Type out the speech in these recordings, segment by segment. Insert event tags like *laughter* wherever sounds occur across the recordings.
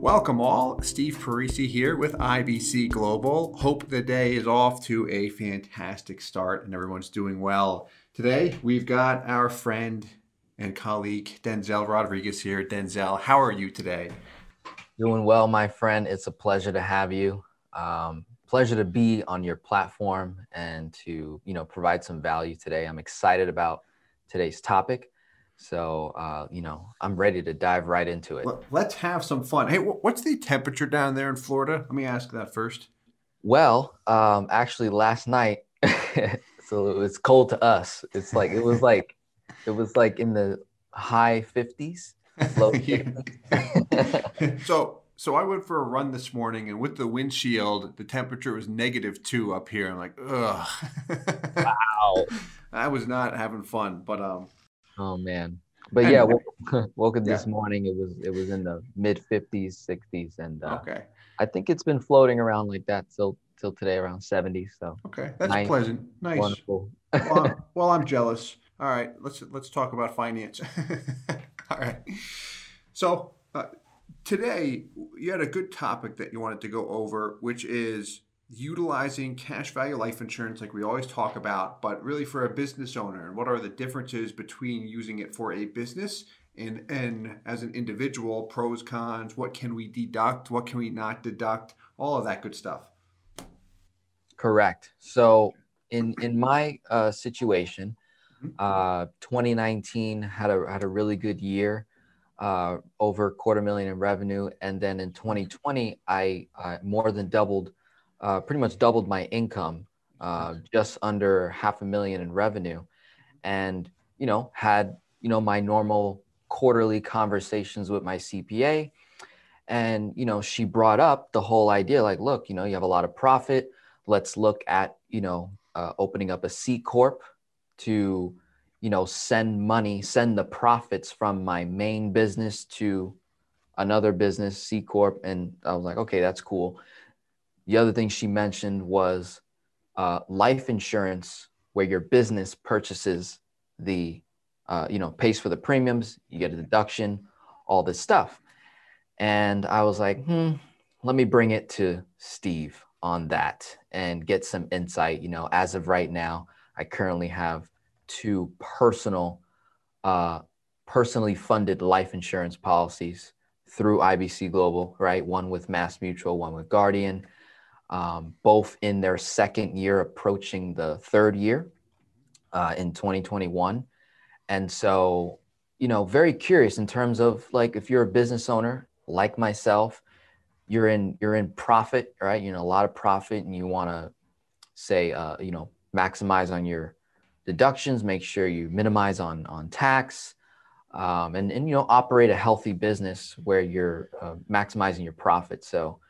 Welcome all. Steve Parisi here with IBC Global. Hope the day is off to a fantastic start and everyone's doing well. Today we've got our friend and colleague Denzel Rodriguez here. Denzel, how are you today? Doing well, my friend. It's a pleasure to have you. Um, pleasure to be on your platform and to you know provide some value today. I'm excited about today's topic. So, uh, you know, I'm ready to dive right into it. Let's have some fun. Hey, what's the temperature down there in Florida? Let me ask that first. Well, um, actually, last night, *laughs* so it was cold to us. It's like it was like *laughs* it was like in the high 50s. *laughs* so, so I went for a run this morning, and with the windchill, the temperature was negative two up here. I'm like, ugh. wow. I was not having fun, but um, Oh man. But yeah, woke, *laughs* woke up this yeah. morning. It was it was in the mid 50s, 60s, and uh, okay. I think it's been floating around like that till till today around 70. So okay, that's nice, pleasant. Nice. Wonderful. well, I'm, *laughs* well, I'm jealous. All right, let's let's talk about finance. *laughs* All right. So uh, today you had a good topic that you wanted to go over, which is utilizing cash value life insurance like we always talk about, but really for a business owner and what are the differences between using it for a business and and as an individual, pros, cons, what can we deduct, what can we not deduct, all of that good stuff. Correct. So in in my uh, situation, mm-hmm. uh, 2019 had a had a really good year, uh, over quarter million in revenue, and then in 2020 I more than doubled uh, pretty much doubled my income, uh, just under half a million in revenue, and you know had you know my normal quarterly conversations with my CPA, and you know she brought up the whole idea like, look, you know you have a lot of profit. Let's look at you know uh, opening up a C corp to you know send money, send the profits from my main business to another business C corp, and I was like, okay, that's cool the other thing she mentioned was uh, life insurance, where your business purchases the, uh, you know, pays for the premiums, you get a deduction, all this stuff. And I was like, hmm, let me bring it to Steve on that and get some insight. You know, as of right now, I currently have two personal, uh, personally funded life insurance policies through IBC Global, right? One with Mass Mutual, one with Guardian um, both in their second year, approaching the third year uh, in 2021. And so, you know, very curious in terms of like if you're a business owner like myself, you're in you're in profit, right? You know, a lot of profit, and you want to say, uh, you know, maximize on your deductions, make sure you minimize on on tax. Um, and, and you know operate a healthy business where you're uh, maximizing your profit so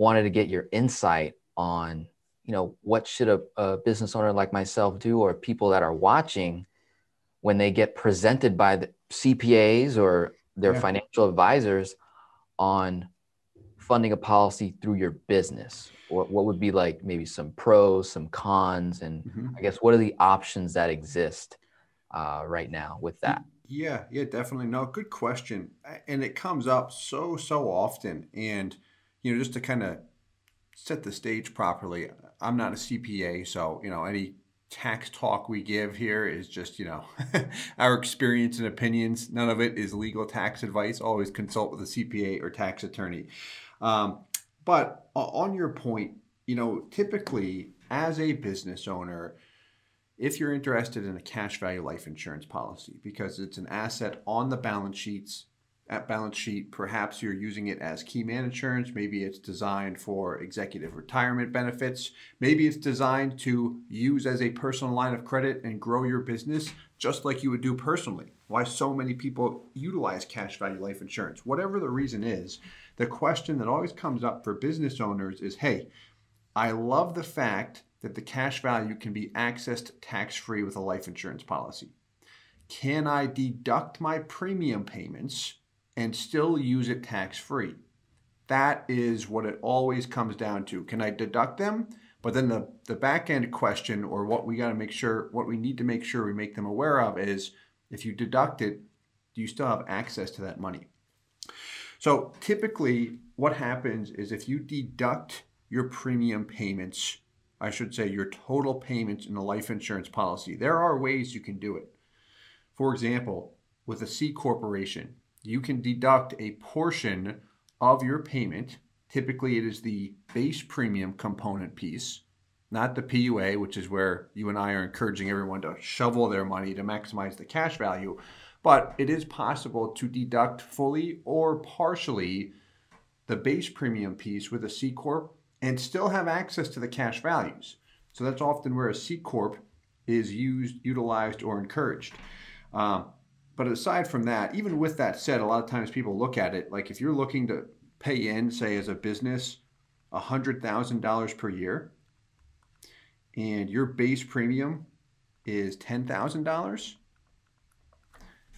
wanted to get your insight on you know what should a, a, business owner like myself do or people that are watching when they get presented by the cpas or their yeah. financial advisors on funding a policy through your business what, what would be like maybe some pros some cons and mm-hmm. i guess what are the options that exist uh, right now with that yeah yeah definitely no good question and it comes up so so often and you know, just to kind of set the stage properly, I'm not a CPA, so you know, any tax talk we give here is just you know *laughs* our experience and opinions. None of it is legal tax advice. Always consult with a CPA or tax attorney. Um, but on your point, you know, typically as a business owner, if you're interested in a cash value life insurance policy because it's an asset on the balance sheets at balance sheet. Perhaps you're using it as key man insurance. Maybe it's designed for executive retirement benefits. Maybe it's designed to use as a personal line of credit and grow your business just like you would do personally. Why so many people utilize cash value life insurance. Whatever the reason is, the question that always comes up for business owners is hey, I love the fact that the cash value can be accessed tax free with a life insurance policy. Can I deduct my premium payments? And still use it tax free. That is what it always comes down to. Can I deduct them? But then the, the back end question, or what we got to make sure, what we need to make sure we make them aware of is if you deduct it, do you still have access to that money? So typically, what happens is if you deduct your premium payments, I should say your total payments in a life insurance policy, there are ways you can do it. For example, with a C corporation, you can deduct a portion of your payment. Typically, it is the base premium component piece, not the PUA, which is where you and I are encouraging everyone to shovel their money to maximize the cash value. But it is possible to deduct fully or partially the base premium piece with a C Corp and still have access to the cash values. So that's often where a C Corp is used, utilized, or encouraged. Um, but aside from that, even with that said, a lot of times people look at it like if you're looking to pay in, say, as a business, $100,000 per year, and your base premium is $10,000,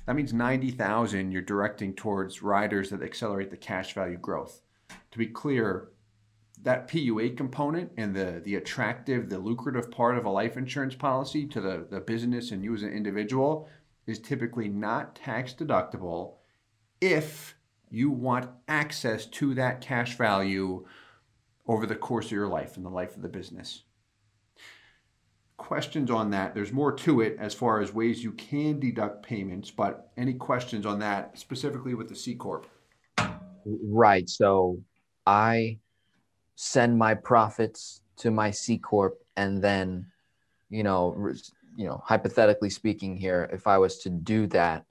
that means 90,000 you're directing towards riders that accelerate the cash value growth. To be clear, that PUA component and the the attractive, the lucrative part of a life insurance policy to the, the business and you as an individual is typically not tax deductible if you want access to that cash value over the course of your life and the life of the business questions on that. There's more to it as far as ways you can deduct payments, but any questions on that specifically with the C Corp? Right. So I send my profits to my C Corp and then, you know, you know, hypothetically speaking here, if I was to do that,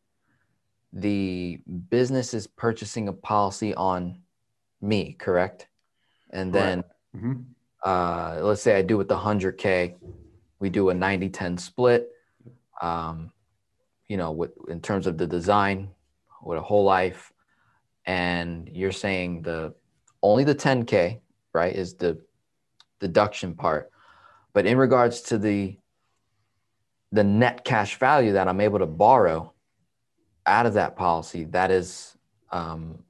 the business is purchasing a policy on me, correct? And then mm-hmm. uh, let's say I do with the 100K we do a 90 10 split. Um, you know, with, in terms of the design with a whole life. And you're saying the only the 10K, right, is the deduction part. But in regards to the the net cash value that I'm able to borrow out of that policy, that is, um,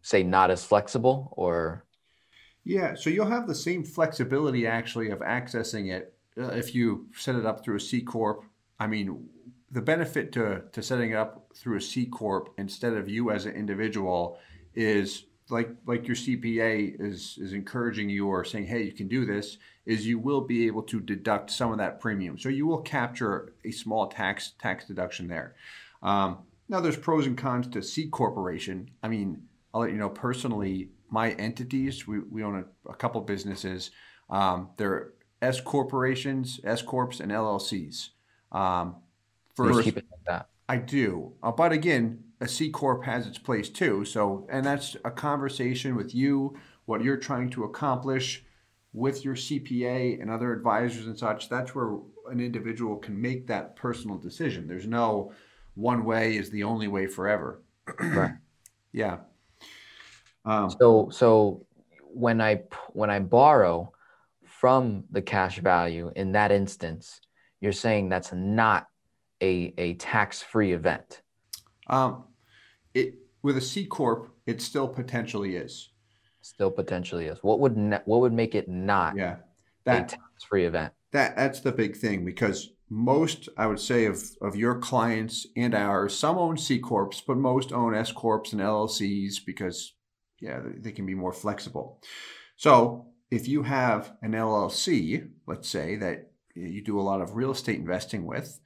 say, not as flexible or. Yeah, so you'll have the same flexibility actually of accessing it uh, if you set it up through a C corp, I mean, the benefit to to setting it up through a C corp instead of you as an individual is like like your CPA is is encouraging you or saying, hey, you can do this. Is you will be able to deduct some of that premium, so you will capture a small tax tax deduction there. Um, now, there's pros and cons to C corporation. I mean, I'll let you know personally. My entities, we, we own a, a couple businesses. Um, they're S corporations, S corps, and LLCs. Um, first, keep it like that. I do, uh, but again, a C corp has its place too. So, and that's a conversation with you, what you're trying to accomplish with your CPA and other advisors and such. That's where an individual can make that personal decision. There's no one way is the only way forever. *clears throat* right. Yeah. Um, so, so when I when I borrow from the cash value in that instance, you're saying that's not a, a tax-free event. Um, it with a C corp, it still potentially is. Still potentially is. What would what would make it not? Yeah, that, tax-free event. That that's the big thing because most I would say of of your clients and ours, some own C corps, but most own S corps and LLCs because yeah, they can be more flexible. So if you have an LLC, let's say that you do a lot of real estate investing with,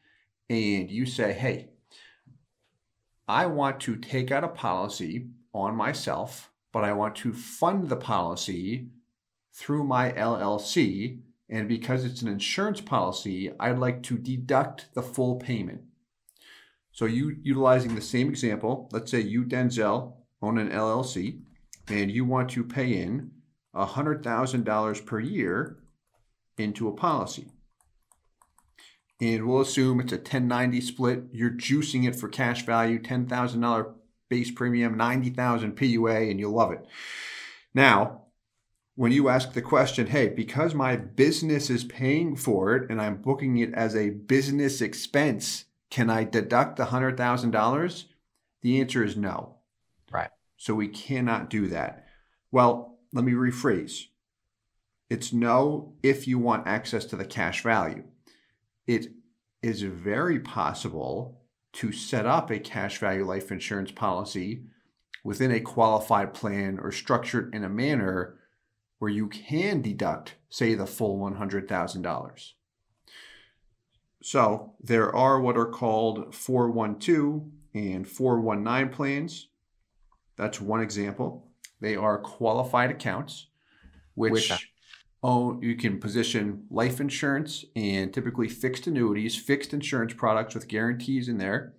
and you say, hey, I want to take out a policy on myself, but I want to fund the policy through my LLC. And because it's an insurance policy, I'd like to deduct the full payment. So, you utilizing the same example, let's say you, Denzel, own an LLC and you want to pay in $100,000 per year into a policy. And we'll assume it's a 1090 split. You're juicing it for cash value, $10,000 base premium, 90,000 PUA, and you'll love it. Now, when you ask the question, hey, because my business is paying for it and I'm booking it as a business expense, can I deduct the $100,000? The answer is no. Right. So we cannot do that. Well, let me rephrase. It's no if you want access to the cash value. It is very possible to set up a cash value life insurance policy within a qualified plan or structured in a manner where you can deduct, say, the full $100,000. So there are what are called 412 and 419 plans. That's one example. They are qualified accounts, which own, you can position life insurance and typically fixed annuities, fixed insurance products with guarantees in there.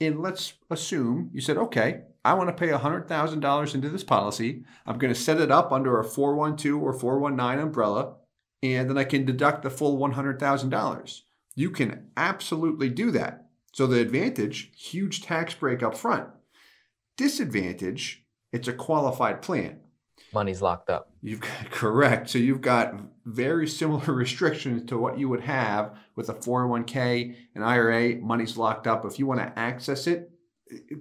And let's assume you said, okay, I want to pay $100,000 into this policy. I'm going to set it up under a 412 or 419 umbrella, and then I can deduct the full $100,000. You can absolutely do that. So the advantage, huge tax break up front. Disadvantage, it's a qualified plan. Money's locked up. You've got *laughs* correct. So you've got very similar *laughs* restrictions to what you would have with a 401k, an IRA. Money's locked up. If you want to access it,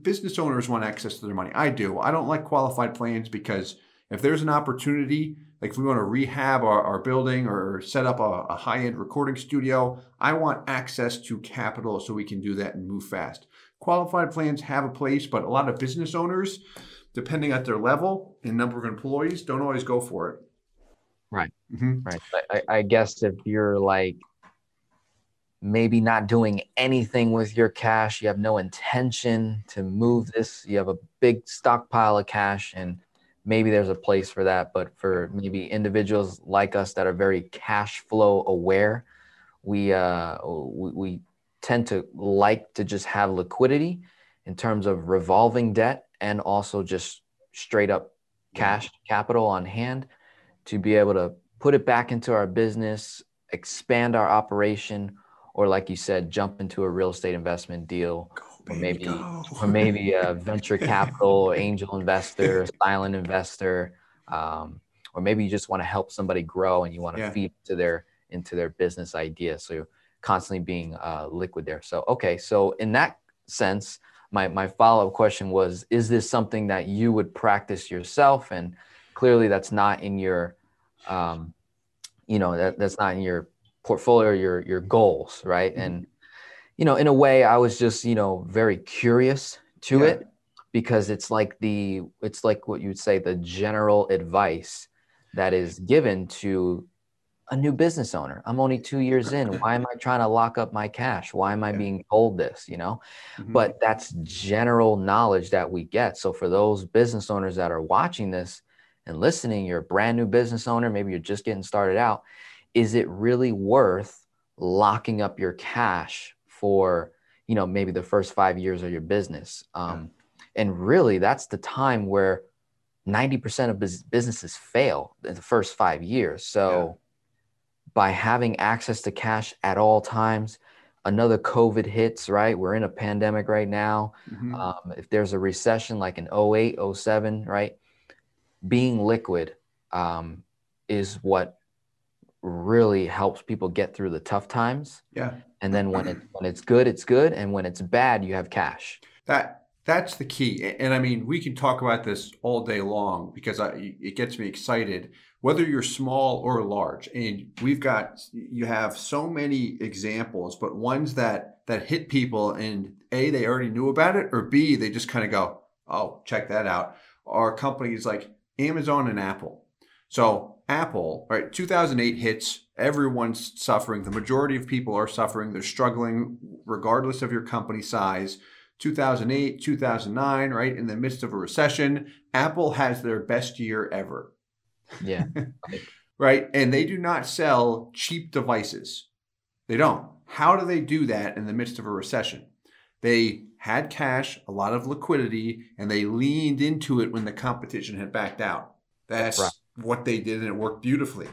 business owners want access to their money. I do. I don't like qualified plans because if there's an opportunity, like if we want to rehab our, our building or set up a, a high end recording studio, I want access to capital so we can do that and move fast. Qualified plans have a place, but a lot of business owners, depending at their level and number of employees, don't always go for it. Right. Mm-hmm. Right. I, I guess if you're like maybe not doing anything with your cash, you have no intention to move this, you have a big stockpile of cash, and maybe there's a place for that. But for maybe individuals like us that are very cash flow aware, we, uh, we, we tend to like to just have liquidity in terms of revolving debt and also just straight up cash capital on hand to be able to put it back into our business, expand our operation, or like you said, jump into a real estate investment deal, go, or maybe go. or maybe a *laughs* venture capital, angel investor, *laughs* silent investor, um, or maybe you just want to help somebody grow and you want to yeah. feed to their into their business idea. So you're constantly being uh, liquid there. So okay, so in that sense, my my follow up question was: Is this something that you would practice yourself? And clearly, that's not in your, um, you know, that, that's not in your portfolio, your your goals, right? Mm-hmm. And you know, in a way, I was just you know very curious to yeah. it because it's like the it's like what you'd say the general advice that is given to a new business owner. I'm only two years in. Why am I trying to lock up my cash? Why am I yeah. being told this? You know, mm-hmm. but that's general knowledge that we get. So for those business owners that are watching this and listening, you're a brand new business owner, maybe you're just getting started out. Is it really worth locking up your cash for, you know, maybe the first five years of your business? Um, yeah. And really, that's the time where 90% of businesses fail in the first five years. So, by having access to cash at all times. Another COVID hits, right? We're in a pandemic right now. Mm-hmm. Um, if there's a recession like in 08, 07, right? Being liquid um, is what really helps people get through the tough times. Yeah. And then when it when it's good, it's good, and when it's bad, you have cash. That that's the key. And I mean, we can talk about this all day long because I, it gets me excited whether you're small or large and we've got you have so many examples but ones that that hit people and a they already knew about it or b they just kind of go oh check that out. Are companies like amazon and apple. So apple right 2008 hits everyone's suffering the majority of people are suffering they're struggling regardless of your company size. 2008 2009 right in the midst of a recession apple has their best year ever yeah. *laughs* right. And they do not sell cheap devices. They don't. How do they do that in the midst of a recession? They had cash, a lot of liquidity, and they leaned into it when the competition had backed out. That's right. what they did, and it worked beautifully.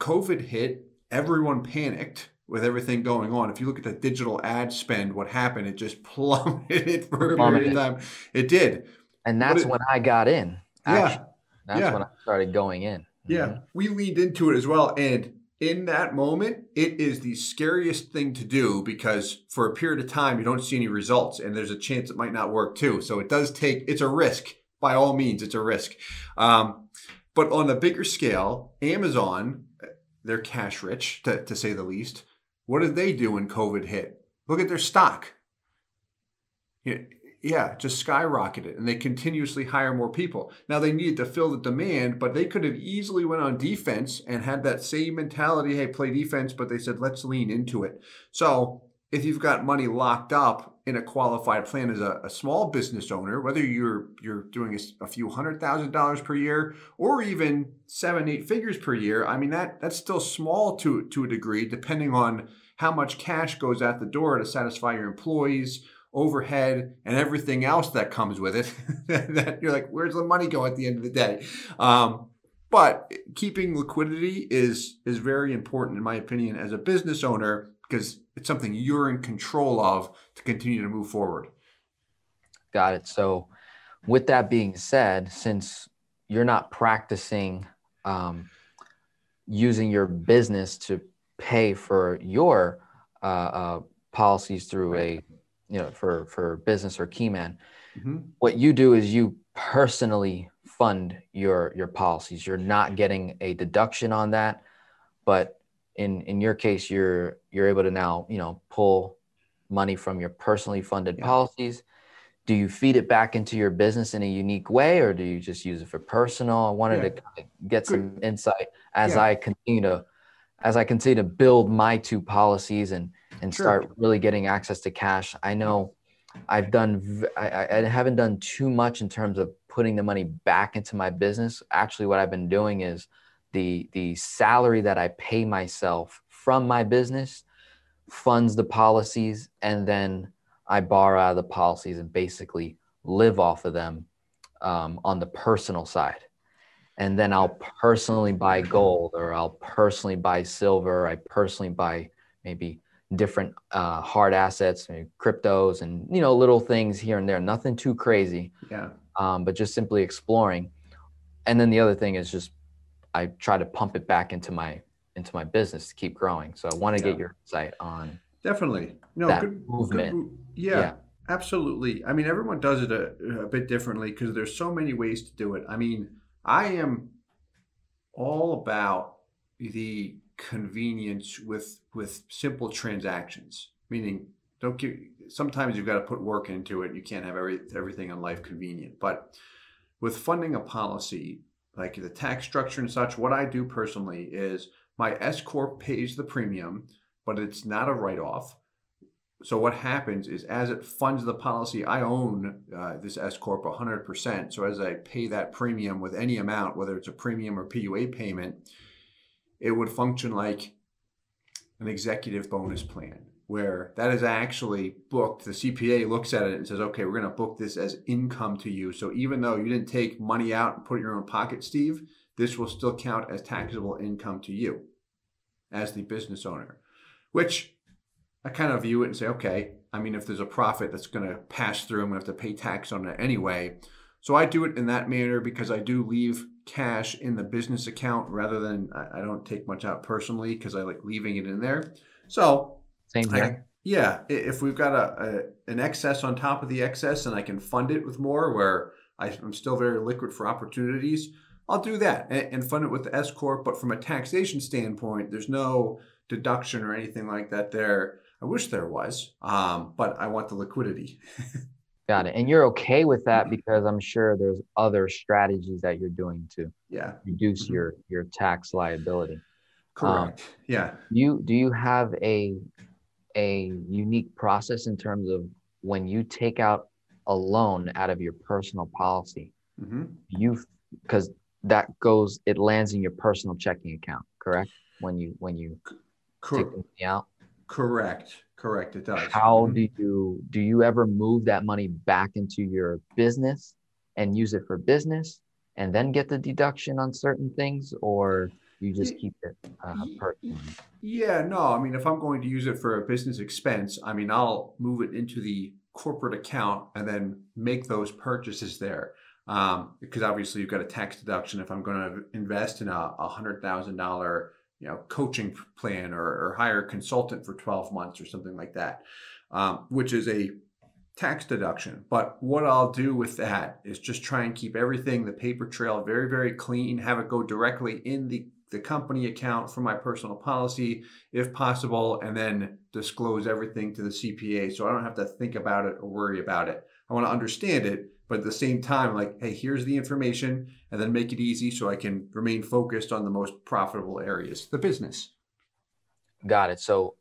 COVID hit, everyone panicked with everything going on. If you look at the digital ad spend, what happened? It just *laughs* plummeted for a period of time. It did. And that's it, when I got in. Actually. Yeah. That's yeah. when I started going in. Yeah, we leaned into it as well. And in that moment, it is the scariest thing to do because for a period of time, you don't see any results and there's a chance it might not work too. So it does take, it's a risk. By all means, it's a risk. Um, but on a bigger scale, Amazon, they're cash rich to, to say the least. What did they do when COVID hit? Look at their stock. Yeah, just skyrocketed and they continuously hire more people. Now they needed to fill the demand, but they could have easily went on defense and had that same mentality, hey, play defense, but they said let's lean into it. So if you've got money locked up in a qualified plan as a, a small business owner, whether you're you're doing a, a, few hundred thousand dollars per year or even seven, eight figures per year, I mean that that's still small to to a degree, depending on how much cash goes out the door to satisfy your employees, overhead, and everything else that comes with it. *laughs* that you're like, where's the money go at the end of the day? Um, but keeping liquidity is is very important in my opinion as a business owner because it's something you're in control of to continue to move forward. Got it. So, with that being said, since you're not practicing um, using your business to pay for your uh, uh, policies through a, you know, for for business or Keyman, mm-hmm. what you do is you personally fund your your policies. You're not getting a deduction on that, but in in your case you're you're able to now you know pull money from your personally funded yeah. policies do you feed it back into your business in a unique way or do you just use it for personal i wanted yeah. to get some insight as yeah. i continue to as i continue to build my two policies and and sure. start really getting access to cash i know i've done I, I haven't done too much in terms of putting the money back into my business actually what i've been doing is the the salary that I pay myself from my business funds the policies and then I borrow out of the policies and basically live off of them um, on the personal side. And then I'll personally buy gold or I'll personally buy silver. I personally buy maybe different uh, hard assets, cryptos, and you know little things here and there. Nothing too crazy. Yeah. Um, but just simply exploring. And then the other thing is just I try to pump it back into my into my business to keep growing. So I want to yeah. get your insight on definitely no that good, movement. Good, yeah, yeah, absolutely. I mean, everyone does it a, a bit differently because there's so many ways to do it. I mean, I am all about the convenience with with simple transactions. Meaning, don't give. Sometimes you've got to put work into it. You can't have every everything in life convenient, but with funding a policy like the tax structure and such, what I do personally is my S corp pays the premium, but it's not a write off. So what happens is, as it funds the policy, I own uh, this S corp 100%. So as I pay that premium with any amount, whether it's a premium or PUA payment, it would function like an executive bonus plan where that is actually booked. The CPA looks at it and says, okay, we're going to book this as income to you. So even though you didn't take money out and put it in your own pocket, Steve, this will still count as taxable income to you as the business owner, which I kind of view it and say, okay, I mean, if there's a profit that's going to pass through, I'm going to have to pay tax on it anyway. So I do it in that manner because I do leave cash in the business account rather than I don't take much out personally because I like leaving it in there. So same here. I, yeah, if we've got a, a, an excess on top of the excess, and I can fund it with more, where I, am still very liquid for opportunities, I'll do that and, and fund it with the S corp. But from a taxation standpoint, there's no deduction or anything like that there. I wish there was, um, but I want the liquidity. *laughs* Got it. And you're okay with that because I'm sure there's other strategies that you're doing to yeah. reduce mm-hmm. your your tax liability. Correct. Um, yeah. You do you have a a unique process in terms of when you take out a loan out of your personal policy, mm-hmm. you because that goes it lands in your personal checking account, correct? When you when you Cor- take the money out. Correct. Correct. It does. How mm-hmm. do you do you ever move that money back into your business and use it for business and then get the deduction on certain things or you just keep it uh, personally? Yeah, no. I mean, if I'm going to use it for a business expense, I mean, I'll move it into the corporate account and then make those purchases there. Um, because obviously you've got a tax deduction if I'm going to invest in a, a hundred thousand dollar you know coaching plan or, or, hire a consultant for 12 months or something like that, um, which is a tax deduction. But what I'll do with that is just try and keep everything, the paper trail, very, very clean, have it go directly in the the company account for my personal policy if possible, and then disclose everything to the CPA so I don't have to think about it or worry about it. I want to understand it, but at the same time, like, hey, here's the information, and then make it easy so I can remain focused on the most profitable areas, the business. Got it. So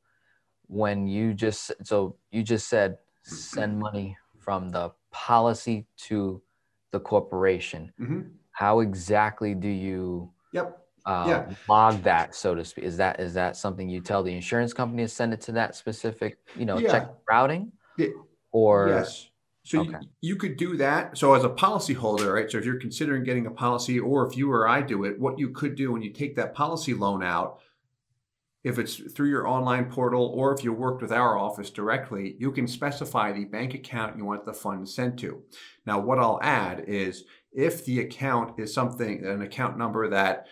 when you just so you just said send money from the policy to the corporation. Mm-hmm. How exactly do you yep. Uh, yeah. log that, so to speak? Is that is that something you tell the insurance company to send it to that specific, you know, yeah. check routing? Yeah. Or yes. So okay. you, you could do that. So as a policyholder, right? So if you're considering getting a policy, or if you or I do it, what you could do when you take that policy loan out, if it's through your online portal or if you worked with our office directly, you can specify the bank account you want the funds sent to. Now, what I'll add is if the account is something, an account number that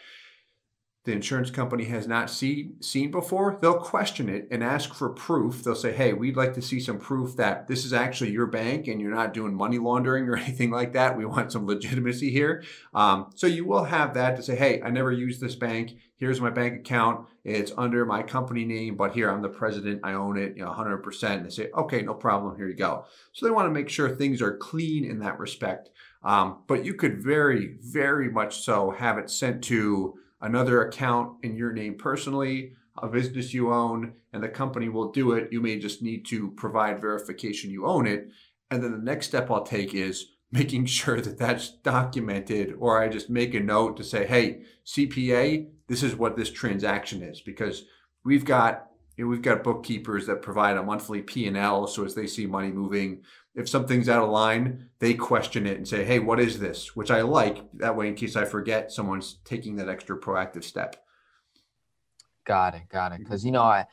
the insurance company has not see, seen before, they'll question it and ask for proof. They'll say, hey, we'd like to see some proof that this is actually your bank and you're not doing money laundering or *laughs* anything like that. We want some legitimacy here. Um, so you will have that to say, hey, I never used this bank. Here's my bank account. It's under my company name, but here I'm the president. I own it, you know, 100%. And they say, okay, no problem. Here you go. So they want to make sure things are clean in that respect. Um, but you could very, very much so have it sent to another account in your name personally, a business you own, and the company will do it. You may just need to provide verification you own it. And then the next step I'll take is making *laughs* sure that that's documented, or I just make a note to say, hey, CPA, this is what this transaction is, because we've got you know, we've got bookkeepers that provide a monthly P&L. So as they see money moving, if something's out of line, they question it and say, hey, what is this? Which I like. That way, in case I forget, someone's taking that extra proactive step. Got it. Got it. Because, you know, I,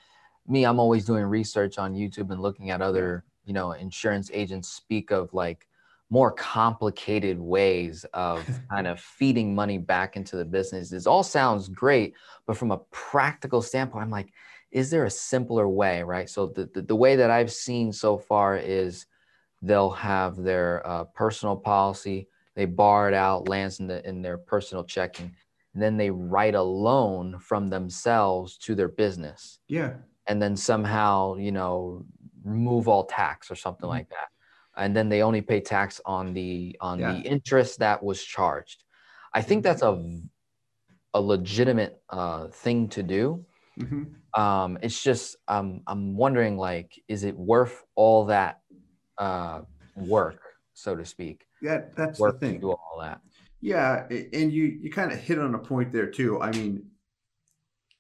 me, I'm always doing research on YouTube and looking at other, you know, insurance agents speak of like more complicated ways of *laughs* kind of feeding money back into the business. This all sounds great, but from a practical standpoint, I'm like, is there a simpler way, right? So the, the, the way that I've seen so far is they'll have their uh, personal policy, they bar it out, lands in, the, in their personal checking, and then they write a loan from themselves to their business. Yeah. And then somehow, you know, remove all tax or something mm-hmm. like that. And then they only pay tax on the on yeah. the interest that was charged. I think mm-hmm. that's a a legitimate uh, thing to do. Mm-hmm. Um, it's just um, I'm wondering like, is it worth all that uh, work, so to speak? Yeah, that's work the thing. To do all that. Yeah, and you you kind of hit on a point there too. I mean,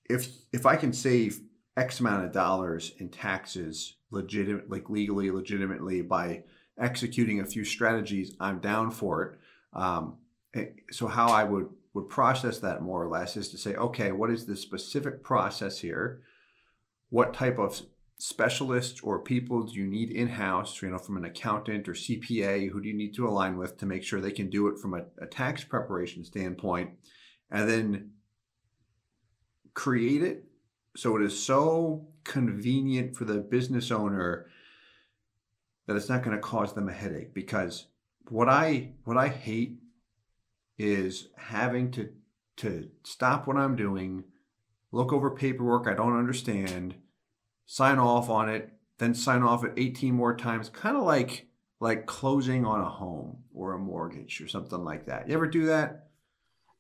if if I can save X amount of dollars in taxes, legitimate, like legally, legitimately by executing a few strategies, I'm down for it. Um, eh, so how I would would process that more or less is to say, okay, what is the specific process here? What type of specialists or people do you need in-house, you know, from an accountant or CPA, who do you need to align with to make sure they can do it from a, a tax preparation standpoint? And then create it so it is so convenient for the business owner that it's not going to cause them a headache because what I what I hate is having to to stop what I'm doing, look over paperwork I don't understand, sign off on it, then sign off it 18 more times, kind of like like closing on a home or a mortgage or something like that. You ever do that?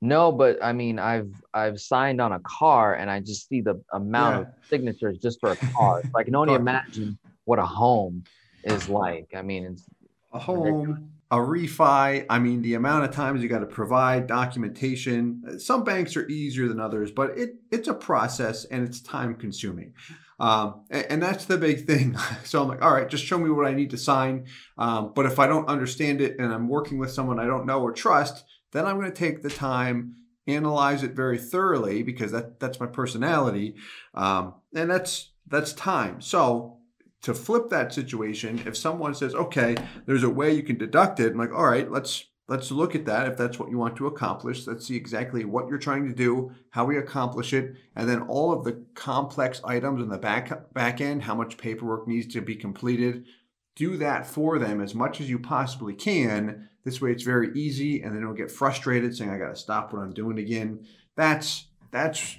No, but I mean, I've I've signed on a car and I just see the amount yeah. of signatures just for a *laughs* car. so I can only imagine what a home is like. I mean, it's a home a refi, I mean, the amount of times you got to provide documentation. Some banks are easier than others, but it it's a process and it's time consuming. Um, and, that's the big thing. *laughs* So I'm like, all right, just show me what I need to sign. Um, but if I don't understand it and I'm working with someone I don't know or trust, then I'm going to take the time, analyze it very thoroughly because that that's my personality, um, and that's that's time. So to flip that situation, if someone says, okay, there's a way you can deduct it, I'm like, all right, let's let's look at that if that's what you want to accomplish. Let's see exactly what you're trying to do, how we accomplish it, and then all of the complex items in the back back end, how much paperwork needs to be completed. Do that for them as much as you possibly can. This way it's very easy and they don't get frustrated saying I gotta stop what I'm doing again. That's that's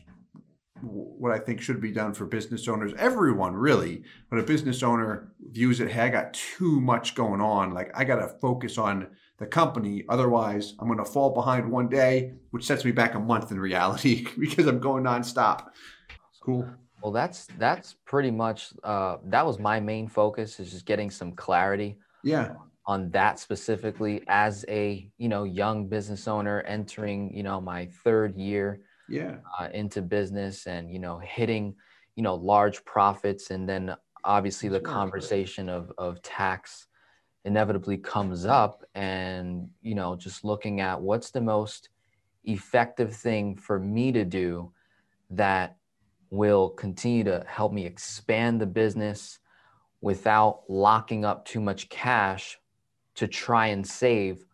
what I think should be done for business owners, everyone really. But a business owner views it, hey, I got too much going on. Like I got to focus on the company. Otherwise, I'm going to fall behind one day, which sets me back a month in reality *laughs* because I'm going nonstop. Cool. Well, that's that's pretty much uh, that was my main focus is just getting some clarity. Yeah. On that specifically, as a you know young business owner entering you know my third year yeah. uh, into business and you know hitting you know large profits. And then obviously the conversation of of tax inevitably comes up. And you know just looking at what's the most effective thing for me to do that will continue to help me expand the business without locking up too much cash to try and save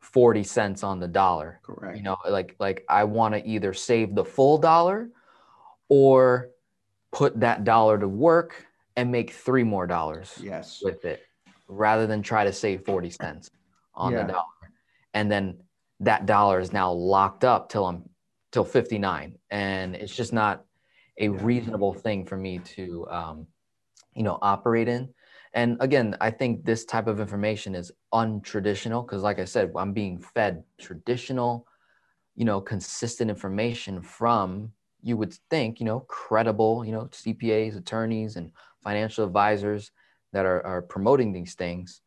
40 cents on the dollar. Correct. You know, like like I want to either save the full dollar or put that dollar to work and make three more dollars yes. with it rather than try to save 40 cents on yeah. the dollar. And then that dollar is now locked up till I'm till 59 and it's just not a reasonable thing for me to um, you know operate in and again, I think this type of information is untraditional because, like I said, I'm being fed traditional, you know, consistent information from you would think, you know, credible, you know, CPAs, attorneys, and financial advisors that are, are promoting these things.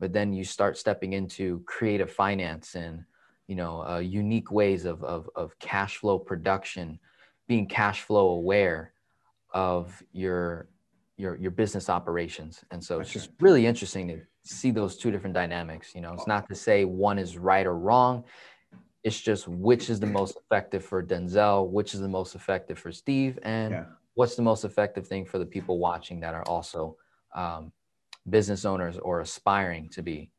But then you start stepping into creative finance and, you know, uh, unique ways of, of, of cash flow production, being cash flow aware of your your your business operations. And so it's just really interesting to see those two different dynamics you know? It's not to say one is right or wrong. It's just which is the most effective for denzel which is the most effective for steve and yeah. what's the most effective thing for the people watching that are also um, business owners or aspiring to be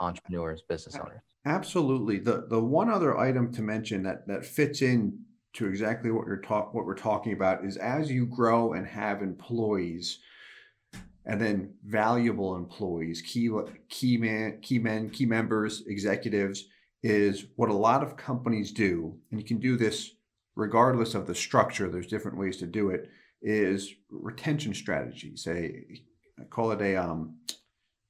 entrepreneurs business owners. absolutely. The the one other item to mention that that fits in to exactly what you're talk what we're talking about is as you grow and have employees and then valuable employees, key key man, key men, key members, executives is what a lot of companies do, and you can do this regardless of the structure. There's different ways to do it. Is retention strategies. A I call it a um,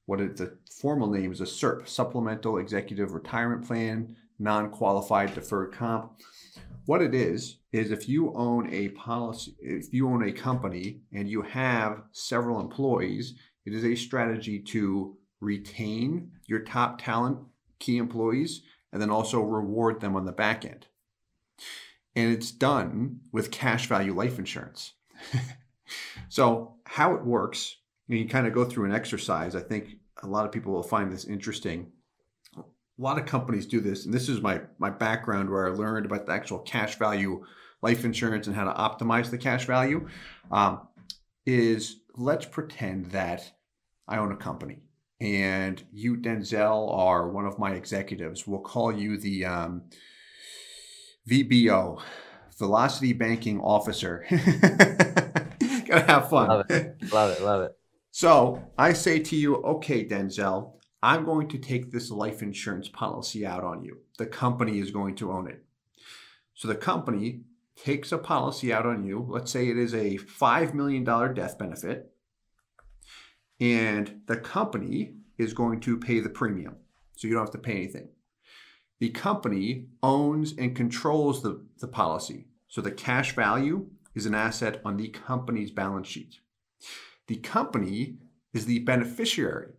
what it, the formal name is a SERP, Supplemental Executive Retirement Plan, Non-Qualified Deferred Comp. What it is, is if you own a policy, if you own a company and you have several employees, it is a strategy to retain your top talent, key employees, and then also reward them on the back end. And it's done with cash value life insurance. *laughs* so, how it works, you kind of go through an exercise. I think a lot of people will find this interesting a lot of companies do this, and this is my my background where I learned about the actual cash value life insurance and how to optimize the cash value. Um, is let's pretend that I own a company and you, Denzel, are one of my executives. We'll call you the um, VBO, Velocity Banking Officer. *laughs* Gotta have fun. Love it. Love it. Love it. So I say to you, okay, Denzel, I'm going to take this life insurance policy out on you. The company is going to own it. So the company takes a policy out on you. Let's say it is a $5 million death benefit. And the company is going to pay the premium. So you don't have to pay anything. The company owns and controls the, the policy. So the cash value is an asset on the company's balance sheet. The company is the beneficiary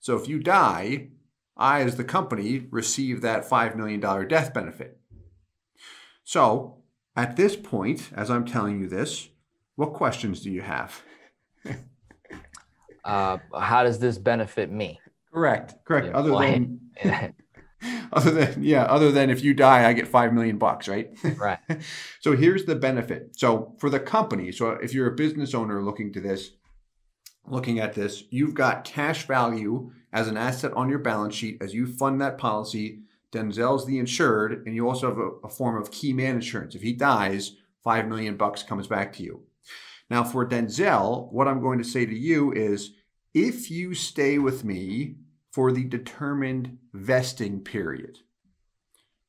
so if you die, I, as the company, receive that $5 million death benefit. So at this point, as I'm telling you this, what questions do you have? *laughs* uh, how does this benefit me? Correct. Correct. Yeah, other than, *laughs* other than, yeah, other than if you die, I get five million bucks, right? Right. *laughs* so here's the benefit. So for the company, so if you're a business owner looking to this, looking at this, you've got cash value as an asset on your balance sheet as you fund that policy. Denzel's the insured, and you also have a, a form of key man insurance. If he dies, five million bucks comes back to you. Now, for Denzel, what I'm going to say to you is if you stay with me for the determined vesting period,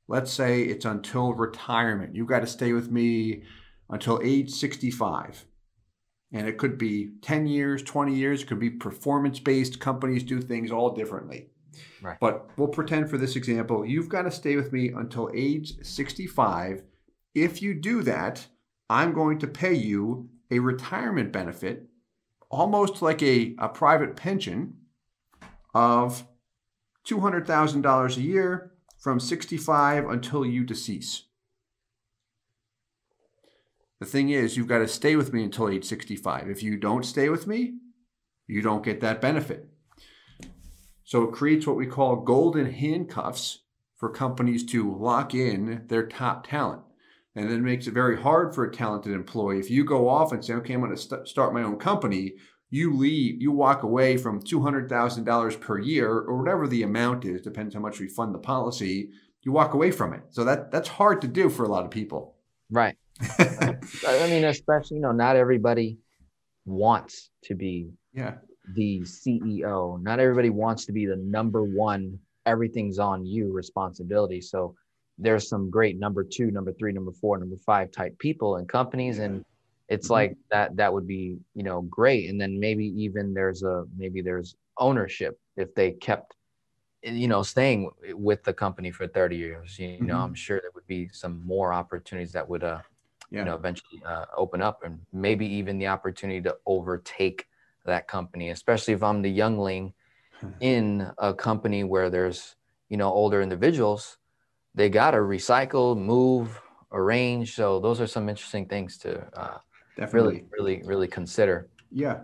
let's say it's until retirement. You've got to stay with me until age 65. And it could be 10 years, 20 years, it could be performance based. Companies do things all differently. Right. But we'll pretend for this example, you've got to stay with me until age 65. If you do that, I'm going to pay you a retirement benefit, almost like a, a private pension of $200,000 a year from 65 until you decease. The thing is, you've got to stay with me until age 65. If you don't stay with me, you don't get that benefit. So it creates what we call golden handcuffs for companies to lock in their top talent. And then makes it very hard for a talented employee. If you go off and say, okay, I'm going to st- start my own company, you leave, you walk away from $200,000 per year or whatever the amount is, depends how much we fund the policy, you walk away from it. So that that's hard to do for a lot of people. Right. *laughs* I mean, especially, you know, not everybody wants to be yeah the CEO. Not everybody wants to be the number one, everything's on you responsibility. So there's some great number two, number three, number four, number five type people and companies. And it's mm-hmm. like that that would be you know great and then maybe even there's a maybe there's ownership if they kept you know staying with the company for 30 years you, mm-hmm. know i'm sure there would be some more opportunities that would uh yeah. you know eventually uh, open up and maybe even the opportunity to overtake that company especially if i'm the youngling in a company where there's you know older individuals they got to recycle move arrange so those are some interesting things to uh, Definitely. really, really, really consider. Yeah,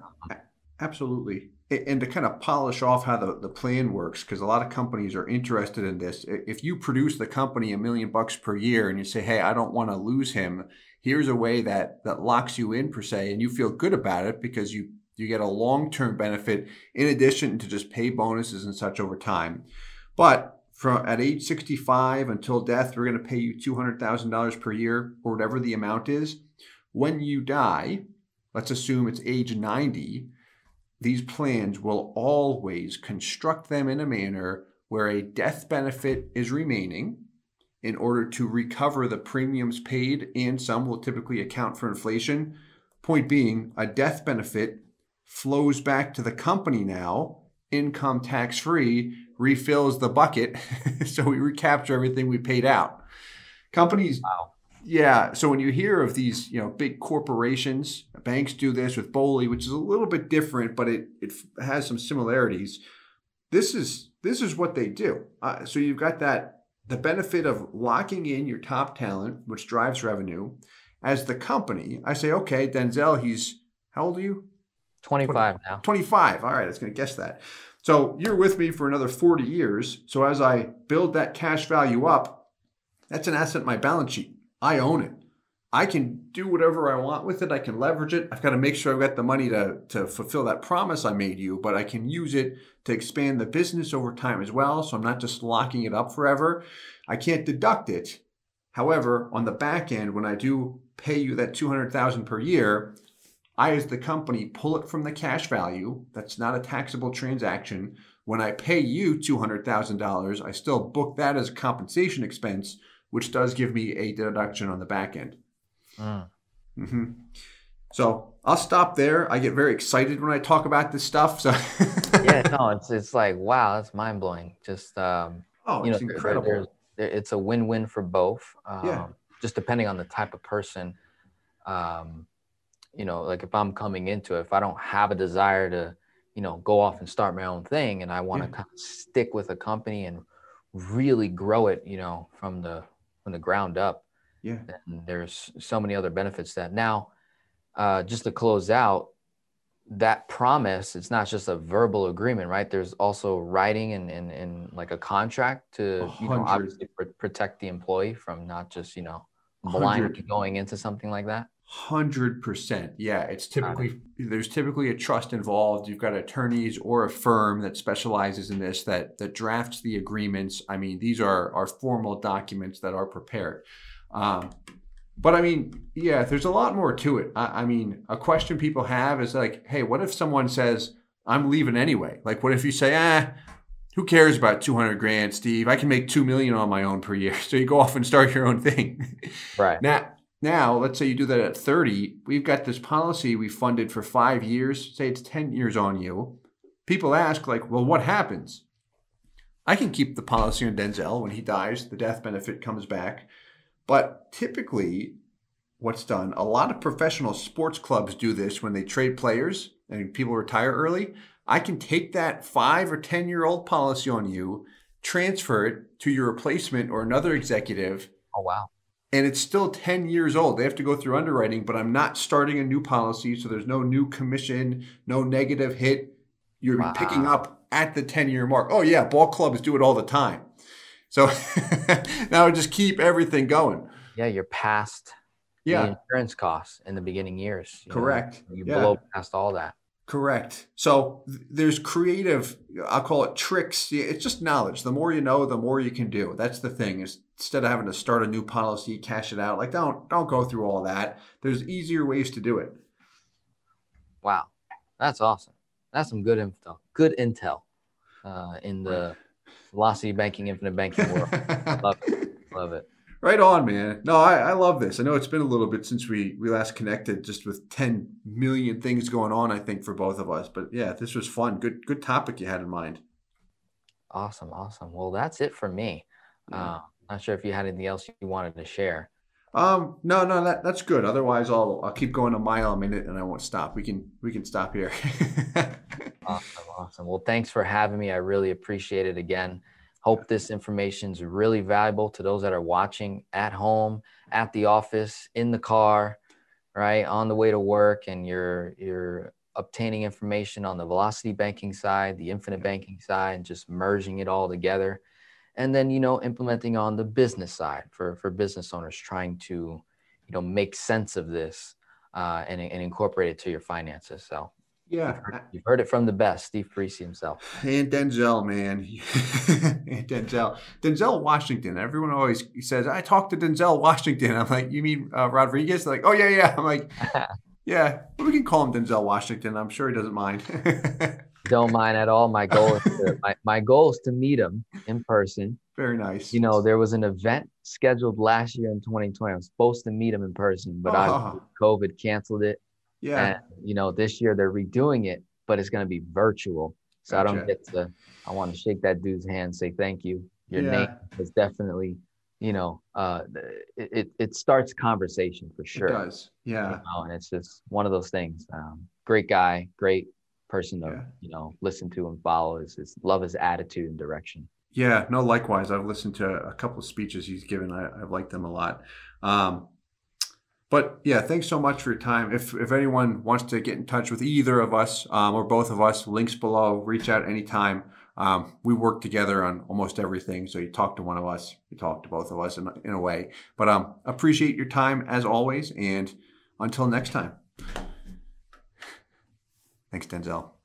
absolutely. And to kind of polish off how the, the plan works, because a lot of companies are interested in this. If you produce the company a million bucks per year and you say, hey, I don't want to lose him, here's a way that that locks you in per se, and you feel good about it because you you get a long-term benefit in addition to just pay bonuses and such over time. But from at age 65 until death, we're going to pay you $200,000 per year or whatever the amount is when you die, let's assume it's age 90, these plans will always construct them in a manner where a death benefit is remaining in order to recover the premiums paid, and some will typically account for inflation. Point being, a death benefit flows back to the company now, income tax free, refills the bucket, *laughs* so we recapture everything we paid out. Companies wow. Yeah. So when you hear of these, you know, big corporations, banks do this with BOLI, which is a little bit different, but it it has some similarities. This is this is what they do. Uh, so you've got that the benefit of locking in your top talent, which drives revenue. As the company, I say, okay, Denzel, he's how old are you? 25 20, now. 25. All right, I was going to guess that. So you're with me for another 40 years. So as I build that cash value up, that's an asset in my balance sheet. I own it. I can do whatever I want with it. I can leverage it. I've got to make sure I've got the money to, to fulfill that promise I made you, but I can use it to expand the business over time as well. So I'm not just locking it up forever. I can't deduct it. However, on the back end, when I do pay you that 200,000 per year, I as the company pull it from the cash value. That's not a taxable transaction. When I pay you $200,000, I still book that as a compensation expense which does give me a deduction on the back end. Mm. Mm-hmm. So I'll stop there. I get very excited when I talk about this stuff. So *laughs* yeah, no, it's it's like wow, that's mind blowing. Just um, oh, you know, incredible. There, it's a win win for both. Um, yeah. Just depending on the type of person. Um, you know, like if I'm coming into it, if I don't have a desire to, you know, go off and start my own thing, and I want to yeah. kind of stick with a company and really grow it, you know, from the from the ground up. Yeah. And there's so many other benefits that now, uh, just to close out, that promise, it's not just a verbal agreement, right? There's also writing and, and, and like a contract to, you know, obviously pr- protect the employee from not just, you know, blindly going into something like that. Hundred percent. Yeah, it's typically there's typically a trust involved. You've got attorneys or a firm that specializes in this that that drafts the agreements. I mean, these are are formal documents that are prepared. Um, but I mean, yeah, there's a lot more to it. I, I mean, a question people have is like, hey, what if someone says I'm leaving anyway? Like, what if you say, ah, who cares about 200 grand, Steve? I can make 2 million on my own per year. *laughs* So you go off and start your own thing. *laughs* Right. Now, now let's say you do that at 30. We've got this policy we funded for five years. Say it's 10 years on you. People ask, like, well, what happens? I can keep the policy on Denzel when he dies, the death benefit comes back. But typically, what's done, a lot of professional sports clubs do this when they trade players and people retire early. I can take that five or 10 year old policy on you, transfer it to your replacement or another executive. Oh, wow. And it's still 10 years old. They have to go through underwriting, but I'm not starting a new policy. So there's no new commission, no negative hit. You're wow. picking up at the 10 year mark. Oh, yeah, ball clubs do it all the time. So *laughs* now just keep everything going. Yeah, you're past yeah. the insurance costs in the beginning years. You Correct. Know? You yeah. blow past all that. Correct. So th- there's creative, I'll call it tricks. It's just knowledge. The more you know, the more you can do. That's the thing. Is instead of having to start a new policy, cash it out, like don't don't go through all that. There's easier ways to do it. Wow, that's awesome. That's some good info. Good intel uh, in the velocity banking, infinite banking world. *laughs* Love it. Love it. Right on, man. No, I, I love this. I know it's been a little bit since we, we last connected, just with 10 million things going on, I think, for both of us. But yeah, this was fun. Good good topic you had in mind. Awesome, awesome. Well, that's it for me. Yeah. Uh, not sure if you had anything else you wanted to share. Um, no, no, that, that's good. Otherwise, I'll I'll keep going a mile a minute and I won't stop. We can we can stop here. *laughs* awesome, awesome. Well, thanks for having me. I really appreciate it again. Hope this information is really valuable to those that are watching at home, at the office, in the car, right, on the way to work, and you're you're obtaining information on the velocity banking side, the infinite banking side, and just merging it all together. And then, you know, implementing on the business side for, for business owners trying to, you know, make sense of this uh, and, and incorporate it to your finances. So yeah, you've heard, you've heard, it from the best, Steve Parisi himself. And Denzel, man, *laughs* and Denzel, Denzel Washington. Everyone always says, "I talked to Denzel Washington." I'm like, "You mean uh, Rodriguez?" They're like, "Oh yeah, yeah." I'm like, *laughs* "Yeah, we can call him Denzel Washington. I'm sure he doesn't mind." *laughs* Don't mind at all. My goal is to, my, my goal is to meet him in person. Very nice. You know, there was an event scheduled last year in 2020. I was supposed to meet him in person, but I ah. COVID canceled it. Yeah. And, you know, this year they're redoing it, but it's going to be virtual. So gotcha. I don't get to, I want to shake that dude's hand, say thank you. Your yeah. name is definitely, you know, uh, it, it starts conversation for sure. It does. Yeah. You know, and it's just one of those things. Um, great guy, great person to, yeah. you know, listen to and follow. Is his love his attitude and direction. Yeah, no, likewise. I've listened to a couple of speeches he's given. I, have liked them a lot. Um, but yeah, thanks so much for your time. If, if anyone wants to get in touch with either of us um, or both of us, links below, reach out anytime. Um, we work together on almost everything. So you talk to one of us, you talk to both of us in, in a way. But um, appreciate your time as always. And until next time. Thanks, Denzel.